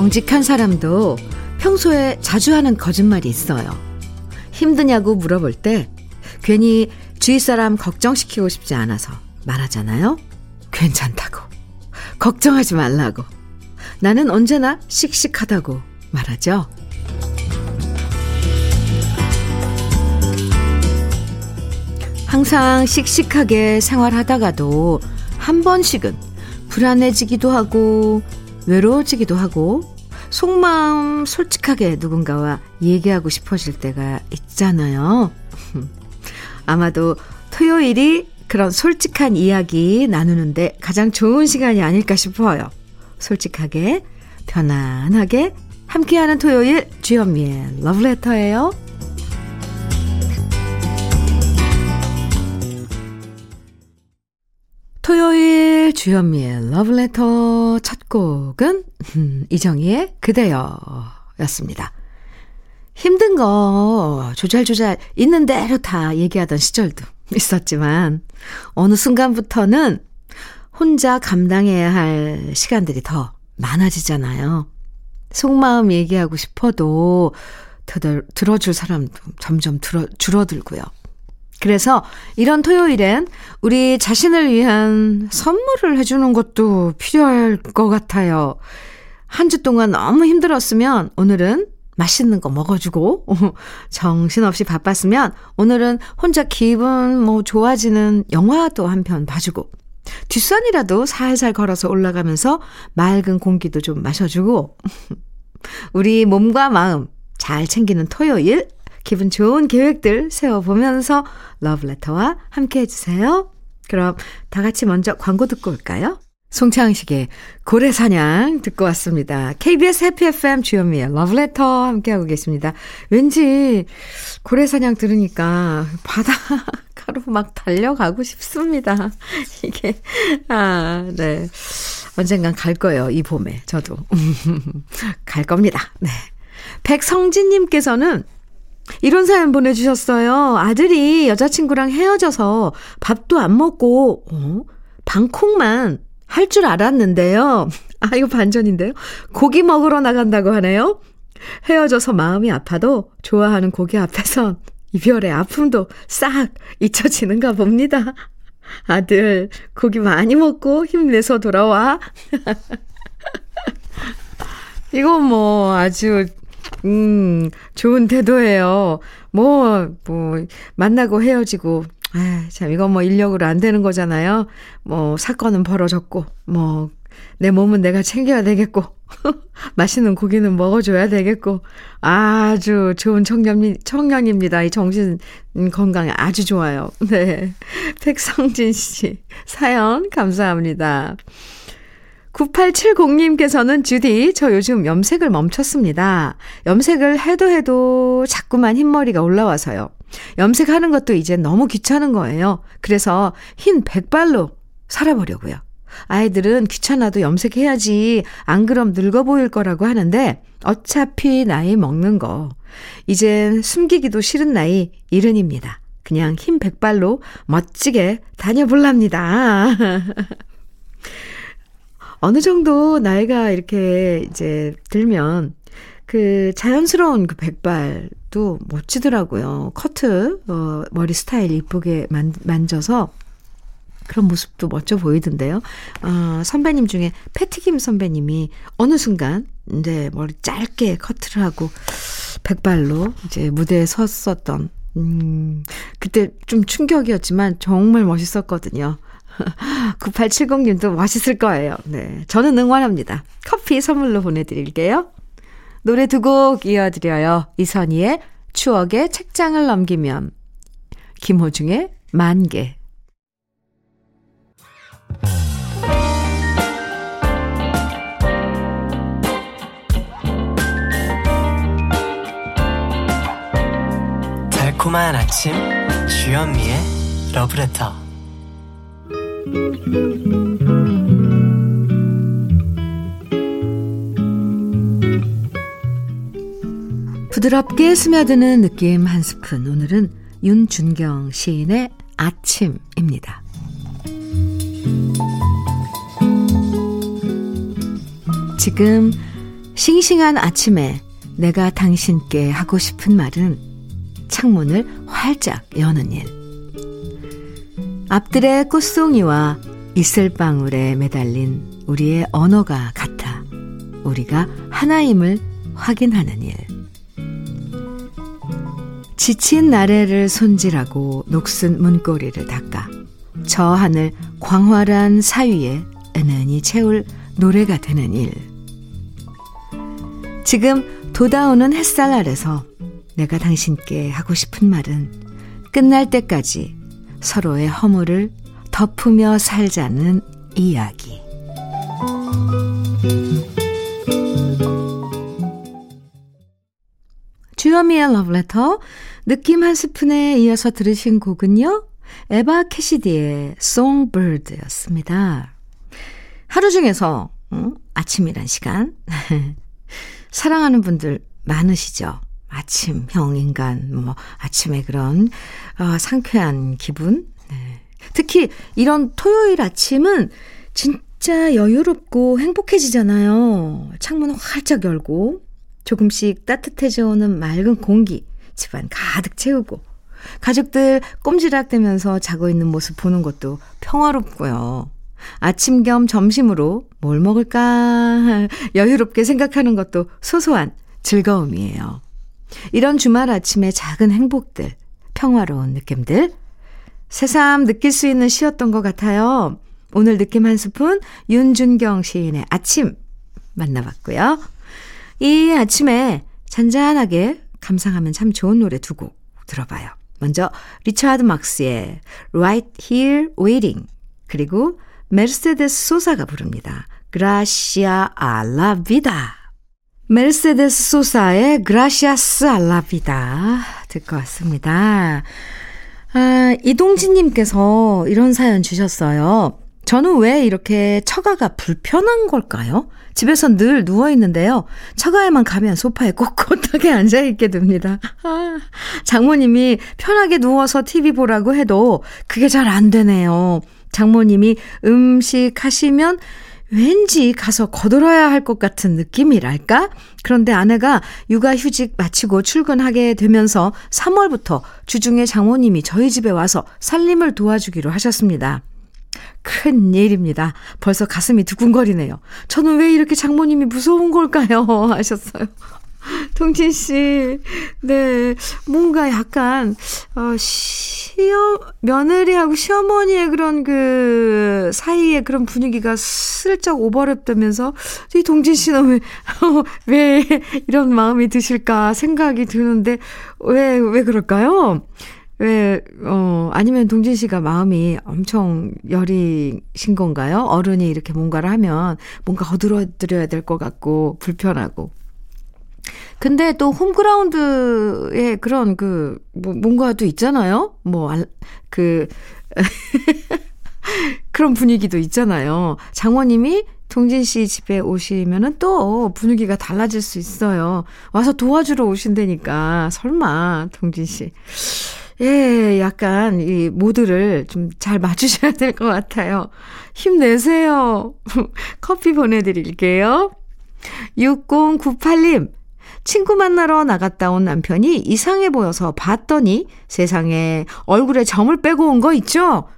정직한 사람도 평소에 자주 하는 거짓말이 있어요. 힘드냐고 물어볼 때 괜히 주위 사람 걱정시키고 싶지 않아서 말하잖아요. 괜찮다고. 걱정하지 말라고. 나는 언제나 씩씩하다고 말하죠. 항상 씩씩하게 생활하다가도 한 번씩은 불안해지기도 하고 외로워지기도 하고 속마음 솔직하게 누군가와 얘기하고 싶어질 때가 있잖아요. 아마도 토요일이 그런 솔직한 이야기 나누는데 가장 좋은 시간이 아닐까 싶어요. 솔직하게, 편안하게 함께하는 토요일 주현미의 러브레터예요. 토요일 주현미의 러브레터 첫 곡은 이정희의 그대여 였습니다. 힘든 거 조잘조잘 있는 대로 다 얘기하던 시절도 있었지만 어느 순간부터는 혼자 감당해야 할 시간들이 더 많아지잖아요. 속마음 얘기하고 싶어도 들어줄 사람도 점점 줄어들고요. 그래서 이런 토요일엔 우리 자신을 위한 선물을 해주는 것도 필요할 것 같아요. 한 주 동안 너무 힘들었으면 오늘은 맛있는 거 먹어주고, 정신없이 바빴으면 오늘은 혼자 기분 뭐 좋아지는 영화도 한 편 봐주고, 뒷산이라도 살살 걸어서 올라가면서 맑은 공기도 좀 마셔주고, 우리 몸과 마음 잘 챙기는 토요일, 기분 좋은 계획들 세워보면서 러브레터와 함께 해주세요. 그럼 다 같이 먼저 광고 듣고 올까요? 송창식의 고래사냥 듣고 왔습니다. KBS 해피 FM 주현미의 러브레터 함께하고 계십니다. 왠지 고래사냥 들으니까 바다 가로 막 달려가고 싶습니다. 이게, 아, 네. 언젠간 갈 거예요, 이 봄에. 저도. 갈 겁니다. 네. 백성진님께서는 이런 사연 보내주셨어요. 아들이 여자친구랑 헤어져서 밥도 안 먹고, 어? 방콕만 할 줄 알았는데요. 아, 이거 반전인데요? 고기 먹으러 나간다고 하네요. 헤어져서 마음이 아파도 좋아하는 고기 앞에선 이별의 아픔도 싹 잊혀지는가 봅니다. 아들, 고기 많이 먹고 힘내서 돌아와. 이건 뭐 아주 음, 좋은 태도예요. 뭐, 뭐, 만나고 헤어지고, 아, 참, 이건 뭐 인력으로 안 되는 거잖아요. 뭐, 사건은 벌어졌고, 뭐, 내 몸은 내가 챙겨야 되겠고, 맛있는 고기는 먹어줘야 되겠고, 아주 좋은 청년, 청년입니다. 이 정신 건강에 아주 좋아요. 네. 백성진 씨, 사연 감사합니다. 9870님께서는 주디, 저 요즘 염색을 멈췄습니다. 염색을 해도 해도 자꾸만 흰머리가 올라와서요. 염색하는 것도 이제 너무 귀찮은 거예요. 그래서 흰 백발로 살아보려고요. 아이들은 귀찮아도 염색해야지. 안 그럼 늙어 보일 거라고 하는데 어차피 나이 먹는 거. 이젠 숨기기도 싫은 나이 이른입니다. 그냥 흰 백발로 멋지게 다녀볼랍니다. 어느 정도 나이가 이렇게 이제 들면 그 자연스러운 그 백발도 멋지더라고요. 커트, 어, 머리 스타일 이쁘게 만, 만져서 그런 모습도 멋져 보이던데요. 어, 선배님 중에 패티김 선배님이 어느 순간 이제 머리 짧게 커트를 하고 백발로 이제 무대에 섰었던 음, 그때 좀 충격이었지만 정말 멋있었거든요. 9870님도 멋있을 거예요. 네. 저는 응원합니다. 커피 선물로 보내드릴게요. 노래 두 곡 이어드려요. 이선희의 추억의 책장을 넘기면, 김호중의 만개. 달콤한 아침, 주현미의 러브레터. 부드럽게 스며드는 느낌 한 스푼. 오늘은 윤준경 시인의 아침입니다. 지금 싱싱한 아침에 내가 당신께 하고 싶은 말은 창문을 활짝 여는 일. 앞들의 꽃송이와 이슬방울에 매달린 우리의 언어가 같아 우리가 하나임을 확인하는 일. 지친 나래를 손질하고 녹슨 문고리를 닦아 저 하늘 광활한 사위에 은은히 채울 노래가 되는 일. 지금 돋아오는 햇살 아래서 내가 당신께 하고 싶은 말은 끝날 때까지 서로의 허물을 덮으며 살자는 이야기. 주여미의 러브레터 느낌 한 스푼에 이어서 들으신 곡은요. 에바 캐시디의 Songbird였습니다. 하루 중에서 응? 아침이란 시간 사랑하는 분들 많으시죠? 아침형 인간, 뭐, 아침에 그런, 어, 상쾌한 기분. 네. 특히 이런 토요일 아침은 진짜 여유롭고 행복해지잖아요. 창문 활짝 열고, 조금씩 따뜻해져 오는 맑은 공기, 집안 가득 채우고, 가족들 꼼지락대면서 자고 있는 모습 보는 것도 평화롭고요. 아침 겸 점심으로 뭘 먹을까 여유롭게 생각하는 것도 소소한 즐거움이에요. 이런 주말 아침의 작은 행복들, 평화로운 느낌들, 새삼 느낄 수 있는 시였던 것 같아요. 오늘 느낌 한 스푼 윤준경 시인의 아침 만나봤고요. 이 아침에 잔잔하게 감상하면 참 좋은 노래 두 곡 들어봐요. 먼저 리차드 막스의 Right Here Waiting 그리고 메르세데스 소사가 부릅니다. Gracia a la vida. 메르세데스 소사의 la vida 듣고 왔습니다. 아, 이동진님께서 이런 사연 주셨어요. 저는 왜 이렇게 처가가 불편한 걸까요? 집에서 늘 누워있는데요. 처가에만 가면 소파에 꼿꼿하게 앉아있게 됩니다. 아, 장모님이 편하게 누워서 TV 보라고 해도 그게 잘 안 되네요. 장모님이 음식 하시면 왠지 가서 거들어야 할 것 같은 느낌이랄까? 그런데 아내가 육아휴직 마치고 출근하게 되면서 3월부터 주중에 장모님이 저희 집에 와서 살림을 도와주기로 하셨습니다. 큰 일입니다. 벌써 가슴이 두근거리네요. 저는 왜 이렇게 장모님이 무서운 걸까요? 하셨어요. 동진 씨, 네, 뭔가 약간, 어, 시어, 며느리하고 시어머니의 그런 그 사이에 그런 분위기가 슬쩍 오버랩되면서, 이 동진 씨는 왜, 어, 왜 이런 마음이 드실까 생각이 드는데, 왜, 왜 그럴까요? 왜, 어, 아니면 동진 씨가 마음이 엄청 여리신 건가요? 어른이 이렇게 뭔가를 하면 뭔가 거들어드려야 될 것 같고, 불편하고. 근데 또 홈그라운드에 그런 그, 뭐, 뭔가도 있잖아요? 뭐, 알, 그, 그런 분위기도 있잖아요. 장모님이 동진 씨 집에 오시면은 또 분위기가 달라질 수 있어요. 와서 도와주러 오신다니까. 설마, 동진 씨. 예, 약간 이 모두를 좀 잘 맞추셔야 될 것 같아요. 힘내세요. 커피 보내드릴게요. 6098님, 친구 만나러 나갔다 온 남편이 이상해 보여서 봤더니 세상에 얼굴에 점을 빼고 온 거 있죠?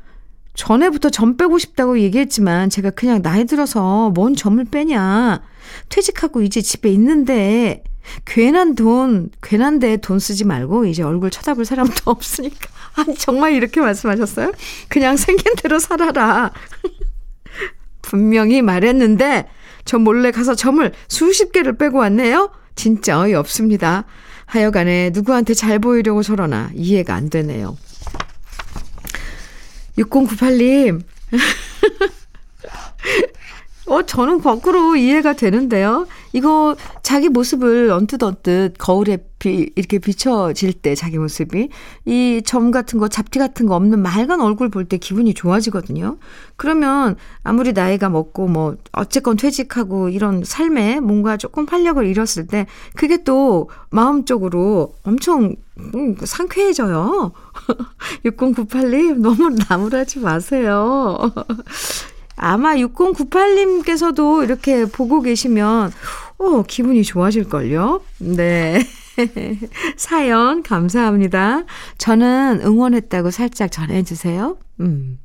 전에부터 점 빼고 싶다고 얘기했지만 제가 그냥 나이 들어서 뭔 점을 빼냐. 퇴직하고 이제 집에 있는데 괜한 돈, 괜한 데 돈 쓰지 말고 이제 얼굴 쳐다볼 사람도 없으니까. 아니, 정말 이렇게 말씀하셨어요? 그냥 생긴 대로 살아라. 분명히 말했는데 저 몰래 가서 점을 수십 개를 빼고 왔네요? 진짜 어이없습니다. 하여간에 누구한테 잘 보이려고 저러나 이해가 안 되네요. 6098님. 어, 저는 거꾸로 이해가 되는데요. 이거 자기 모습을 언뜻 언뜻 거울에 비, 이렇게 비춰질 때 자기 모습이 이 점 같은 거, 잡티 같은 거 없는 맑은 얼굴 볼 때 기분이 좋아지거든요. 그러면 아무리 나이가 먹고 뭐 어쨌건 퇴직하고 이런 삶에 뭔가 조금 활력을 잃었을 때 그게 또 마음적으로 엄청 음, 상쾌해져요. 6098님 너무 나무라지 마세요. 아마 6098님께서도 이렇게 보고 계시면, 오, 기분이 좋아질걸요? 네. 사연 감사합니다. 저는 응원했다고 살짝 전해주세요. 음.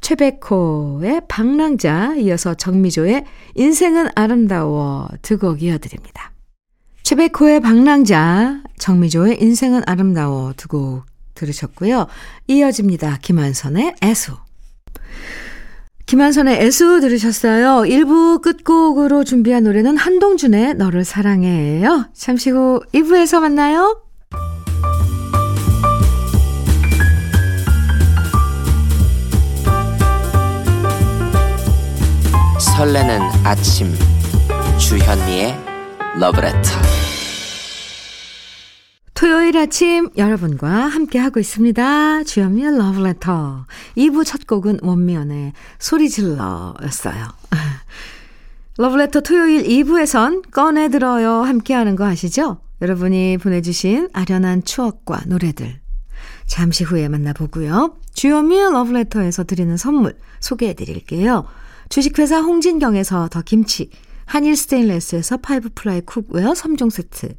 최백호의 방랑자, 이어서 정미조의 인생은 아름다워 두 곡 이어드립니다. 최백호의 방랑자, 정미조의 인생은 아름다워 두 곡 들으셨고요. 이어집니다. 김한선의 애수. 김한선의 애수 들으셨어요. 1부 끝곡으로 준비한 노래는 한동준의 너를 사랑해요. 잠시 후 2부에서 만나요. 설레는 아침 주현미의 러브레터 토요일 아침 여러분과 함께하고 있습니다. 주현미의 러브레터 2부 첫 곡은 원미연의 소리질러였어요. 러브레터 토요일 2부에선 꺼내들어요 함께하는 거 아시죠? 여러분이 보내주신 아련한 추억과 노래들 잠시 후에 만나보고요. 주현미의 러브레터에서 드리는 선물 소개해드릴게요. 주식회사 홍진경에서 더 김치, 한일 스테인레스에서 five ply cookware 3종 세트,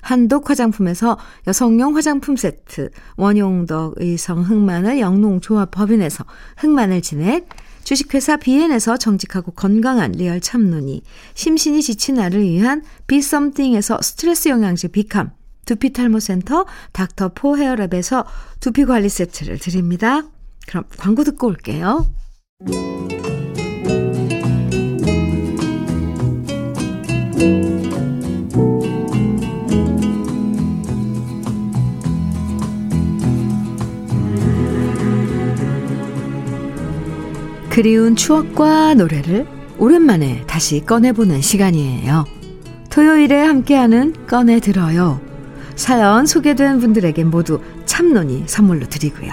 한독 화장품에서 여성용 화장품 세트, 원용덕 의성 흑마늘 영농조합 법인에서 흑마늘 진액, 주식회사 비엔에서 정직하고 건강한 리얼 참눈이, 심신이 지친 나를 위한 비썸띵에서 스트레스 영양제 비캄, 두피탈모센터 닥터포 헤어랩에서 두피관리 세트를 드립니다. 그럼 광고 듣고 올게요. 그리운 추억과 노래를 오랜만에 다시 꺼내보는 시간이에요. 토요일에 함께하는 꺼내들어요. 사연 소개된 분들에게 모두 참론이 선물로 드리고요.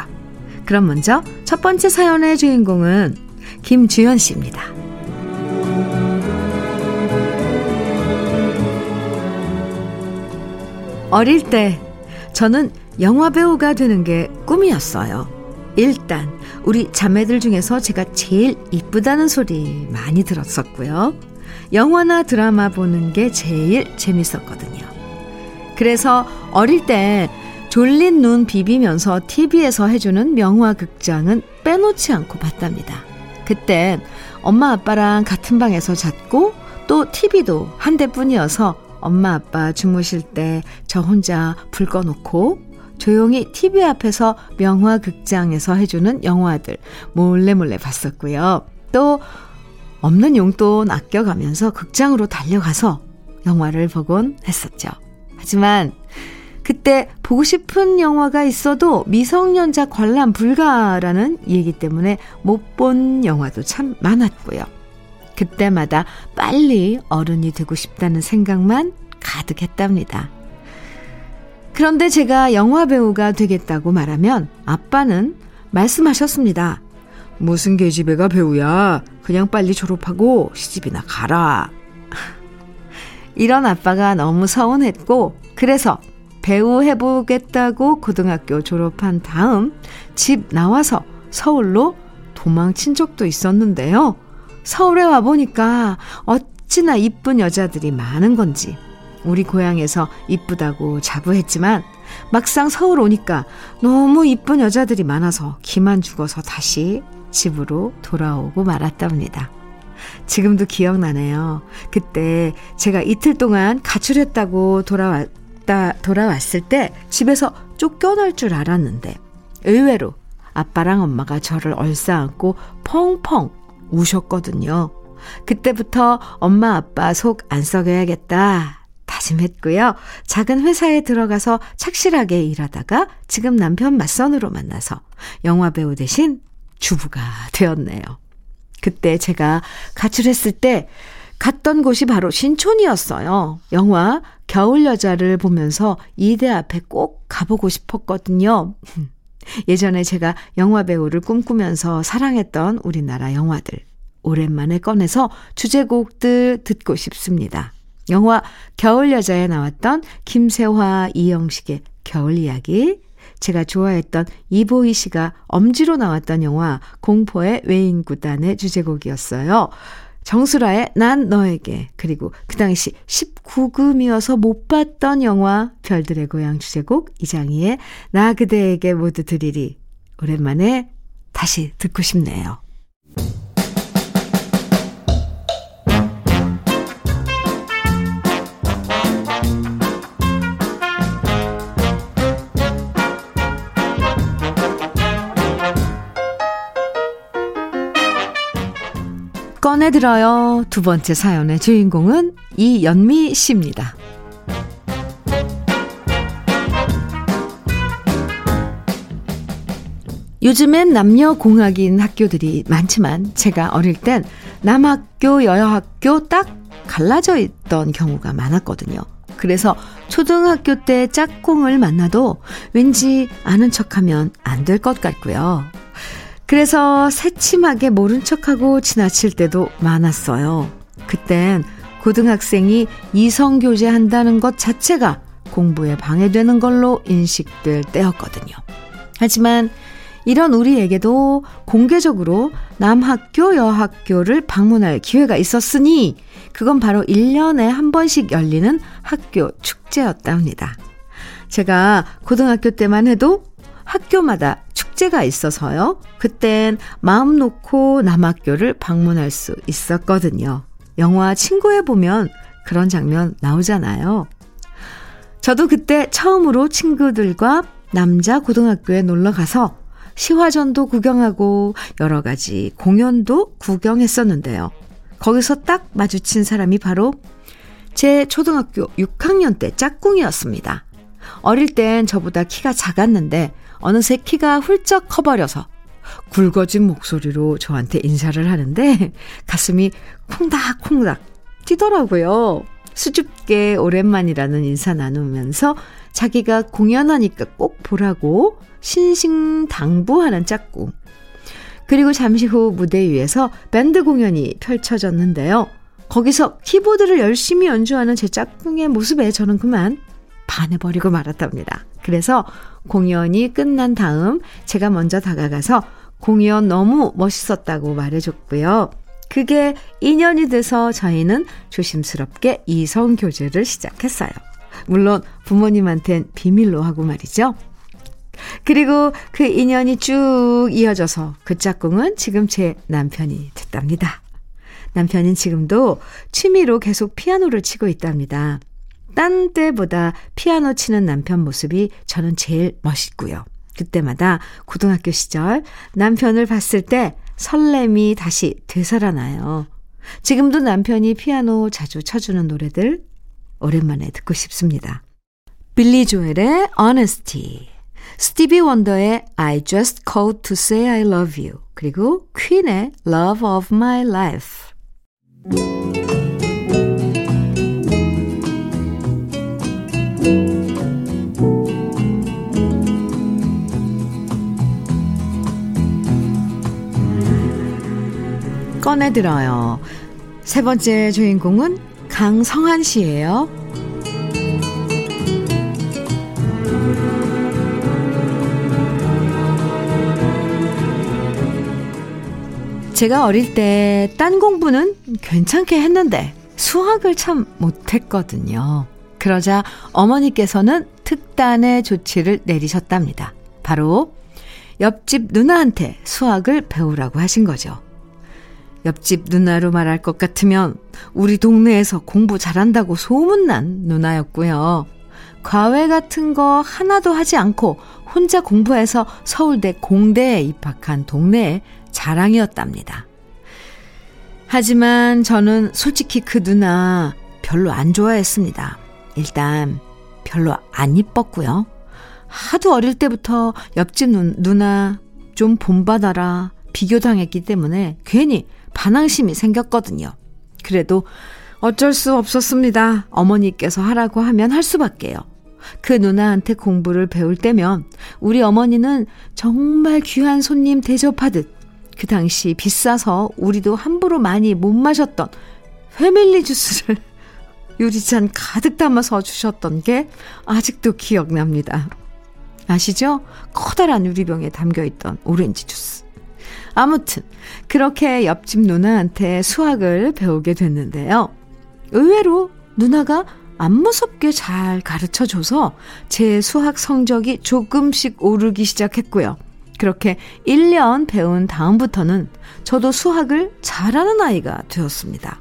그럼 먼저 첫 번째 사연의 주인공은 김주연 씨입니다. 어릴 때 저는 영화배우가 되는 게 꿈이었어요. 일단 우리 자매들 중에서 제가 제일 이쁘다는 소리 많이 들었었고요. 영화나 드라마 보는 게 제일 재밌었거든요. 그래서 어릴 때 졸린 눈 비비면서 TV에서 해주는 명화 극장은 빼놓지 않고 봤답니다. 그땐 엄마 아빠랑 같은 방에서 잤고 또 TV도 한 대뿐이어서 엄마 아빠 주무실 때 저 혼자 불 꺼놓고 조용히 TV 앞에서 명화 극장에서 해주는 영화들 몰래 몰래 봤었고요. 또 없는 용돈 아껴가면서 극장으로 달려가서 영화를 보곤 했었죠. 하지만 그때 보고 싶은 영화가 있어도 미성년자 관람 불가라는 얘기 때문에 못 본 영화도 참 많았고요. 그때마다 빨리 어른이 되고 싶다는 생각만 가득했답니다. 그런데 제가 영화 배우가 되겠다고 말하면 아빠는 말씀하셨습니다. 무슨 계집애가 배우야. 그냥 빨리 졸업하고 시집이나 가라. 이런 아빠가 너무 서운했고, 그래서 배우 해보겠다고 고등학교 졸업한 다음 집 나와서 서울로 도망친 적도 있었는데요. 서울에 와보니까 어찌나 이쁜 여자들이 많은 건지 우리 고향에서 이쁘다고 자부했지만 막상 서울 오니까 너무 이쁜 여자들이 많아서 기만 죽어서 다시 집으로 돌아오고 말았답니다. 지금도 기억나네요. 그때 제가 이틀 동안 가출했다고 돌아왔다, 돌아왔을 때 집에서 쫓겨날 줄 알았는데 의외로 아빠랑 엄마가 저를 얼싸안고 펑펑 우셨거든요. 그때부터 엄마 아빠 속 안 썩여야겠다 다짐했고요. 작은 회사에 들어가서 착실하게 일하다가 지금 남편 맞선으로 만나서 영화배우 대신 주부가 되었네요. 그때 제가 가출했을 때 갔던 곳이 바로 신촌이었어요. 영화 겨울 여자를 보면서 이대 앞에 꼭 가보고 싶었거든요. 예전에 제가 영화 배우를 꿈꾸면서 사랑했던 우리나라 영화들 오랜만에 꺼내서 주제곡들 듣고 싶습니다. 영화 겨울 여자에 나왔던 김세화, 이영식의 겨울 이야기, 제가 좋아했던 이보희 씨가 엄지로 나왔던 영화 공포의 외인구단의 주제곡이었어요. 정수라의 난 너에게 그리고 그 당시 19금이어서 못 봤던 영화 별들의 고향 주제곡 이장희의 나 그대에게 모두 드리리 오랜만에 다시 듣고 싶네요. 꺼내들어요. 두 번째 사연의 주인공은 이연미 씨입니다. 요즘엔 남녀 공학인 학교들이 많지만 제가 어릴 땐 남학교, 여학교 딱 갈라져 있던 경우가 많았거든요. 그래서 초등학교 때 짝꿍을 만나도 왠지 아는 척하면 안 될 것 같고요. 그래서 새침하게 모른 척하고 지나칠 때도 많았어요. 그땐 고등학생이 이성교제 한다는 것 자체가 공부에 방해되는 걸로 인식될 때였거든요. 하지만 이런 우리에게도 공개적으로 남학교, 여학교를 방문할 기회가 있었으니 그건 바로 1년에 한 번씩 열리는 학교 축제였답니다. 제가 고등학교 때만 해도 학교마다 축제가 있어서요. 그땐 마음 놓고 남학교를 방문할 수 있었거든요. 영화 친구에 보면 그런 장면 나오잖아요. 저도 그때 처음으로 친구들과 남자 고등학교에 놀러 가서 시화전도 구경하고 여러 가지 공연도 구경했었는데요. 거기서 딱 마주친 사람이 바로 제 초등학교 6학년 때 짝꿍이었습니다. 어릴 땐 저보다 키가 작았는데 어느새 키가 훌쩍 커버려서 굵어진 목소리로 저한테 인사를 하는데 가슴이 콩닥콩닥 뛰더라고요. 수줍게 오랜만이라는 인사 나누면서 자기가 공연하니까 꼭 보라고 신신 당부하는 짝꿍. 그리고 잠시 후 무대 위에서 밴드 공연이 펼쳐졌는데요. 거기서 키보드를 열심히 연주하는 제 짝꿍의 모습에 저는 그만 반해버리고 말았답니다. 그래서 공연이 끝난 다음 제가 먼저 다가가서 공연 너무 멋있었다고 말해줬고요. 그게 인연이 돼서 저희는 조심스럽게 이성교제를 시작했어요. 물론 부모님한텐 비밀로 하고 말이죠. 그리고 그 인연이 쭉 이어져서 그 짝꿍은 지금 제 남편이 됐답니다. 남편은 지금도 취미로 계속 피아노를 치고 있답니다. 딴 때보다 피아노 치는 남편 모습이 저는 제일 멋있고요. 그때마다 고등학교 시절 남편을 봤을 때 설렘이 다시 되살아나요. 지금도 남편이 피아노 자주 쳐주는 노래들 오랜만에 듣고 싶습니다. 빌리 조엘의 Honesty, 스티비 원더의 I Just Called to Say I Love You, 그리고 퀸의 Love of My Life. 꺼내들어요. 세 번째 주인공은 강성한 씨예요. 제가 어릴 때 딴 공부는 괜찮게 했는데 수학을 참 못했거든요. 그러자 어머니께서는 특단의 조치를 내리셨답니다. 바로 옆집 누나한테 수학을 배우라고 하신 거죠. 옆집 누나로 말할 것 같으면 우리 동네에서 공부 잘한다고 소문난 누나였고요. 과외 같은 거 하나도 하지 않고 혼자 공부해서 서울대 공대에 입학한 동네의 자랑이었답니다. 하지만 저는 솔직히 그 누나 별로 안 좋아했습니다. 일단 별로 안 이뻤고요. 하도 어릴 때부터 옆집 누나 좀 본받아라 비교당했기 때문에 괜히 반항심이 생겼거든요. 그래도 어쩔 수 없었습니다. 어머니께서 하라고 하면 할 수밖에요. 그 누나한테 공부를 배울 때면 우리 어머니는 정말 귀한 손님 대접하듯 그 당시 비싸서 우리도 함부로 많이 못 마셨던 패밀리 주스를 유리잔 가득 담아서 주셨던 게 아직도 기억납니다. 아시죠? 커다란 유리병에 담겨 있던 오렌지 주스. 아무튼 그렇게 옆집 누나한테 수학을 배우게 됐는데요. 의외로 누나가 안 무섭게 잘 가르쳐 줘서 제 수학 성적이 조금씩 오르기 시작했고요. 그렇게 1년 배운 다음부터는 저도 수학을 잘하는 아이가 되었습니다.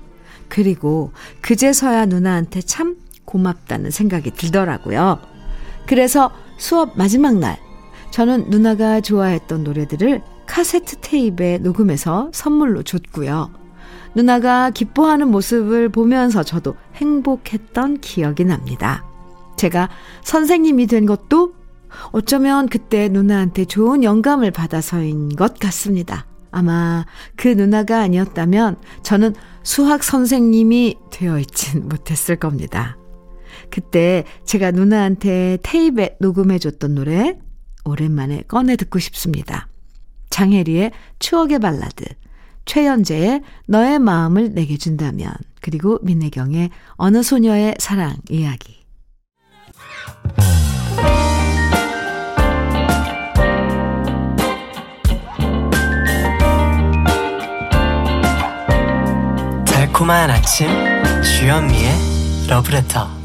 그리고 그제서야 누나한테 참 고맙다는 생각이 들더라고요. 그래서 수업 마지막 날, 저는 누나가 좋아했던 노래들을 카세트 테이프에 녹음해서 선물로 줬고요. 누나가 기뻐하는 모습을 보면서 저도 행복했던 기억이 납니다. 제가 선생님이 된 것도 어쩌면 그때 누나한테 좋은 영감을 받아서인 것 같습니다. 아마 그 누나가 아니었다면 저는 수학 선생님이 되어 있진 못했을 겁니다. 그때 제가 누나한테 테이프에 녹음해줬던 노래 오랜만에 꺼내 듣고 싶습니다. 장혜리의 추억의 발라드, 최연재의 너의 마음을 내게 준다면, 그리고 민혜경의 어느 소녀의 사랑 이야기. 달콤한 아침 주현미의 러브레터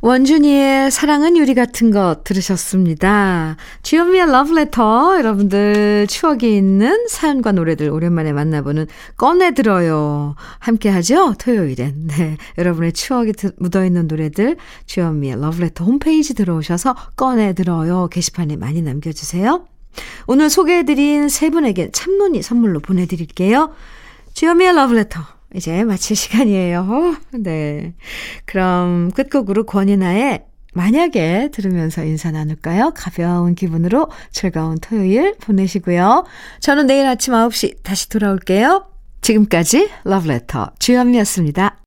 원준이의 사랑은 유리 같은 것 들으셨습니다. 주현미의 러브레터 여러분들 추억이 있는 사연과 노래들 오랜만에 만나보는 꺼내들어요. 함께 하죠? 토요일엔. 네. 여러분의 추억이 묻어있는 노래들 주현미의 러브레터 홈페이지 들어오셔서 꺼내들어요. 게시판에 많이 남겨주세요. 오늘 소개해드린 세 분에게 참론이 선물로 보내드릴게요. 주현미의 러브레터. 이제 마칠 시간이에요. 네. 그럼 끝곡으로 권이나의 만약에 들으면서 인사 나눌까요? 가벼운 기분으로 즐거운 토요일 보내시고요. 저는 내일 아침 9시 다시 돌아올게요. 지금까지 러브레터 주현미였습니다.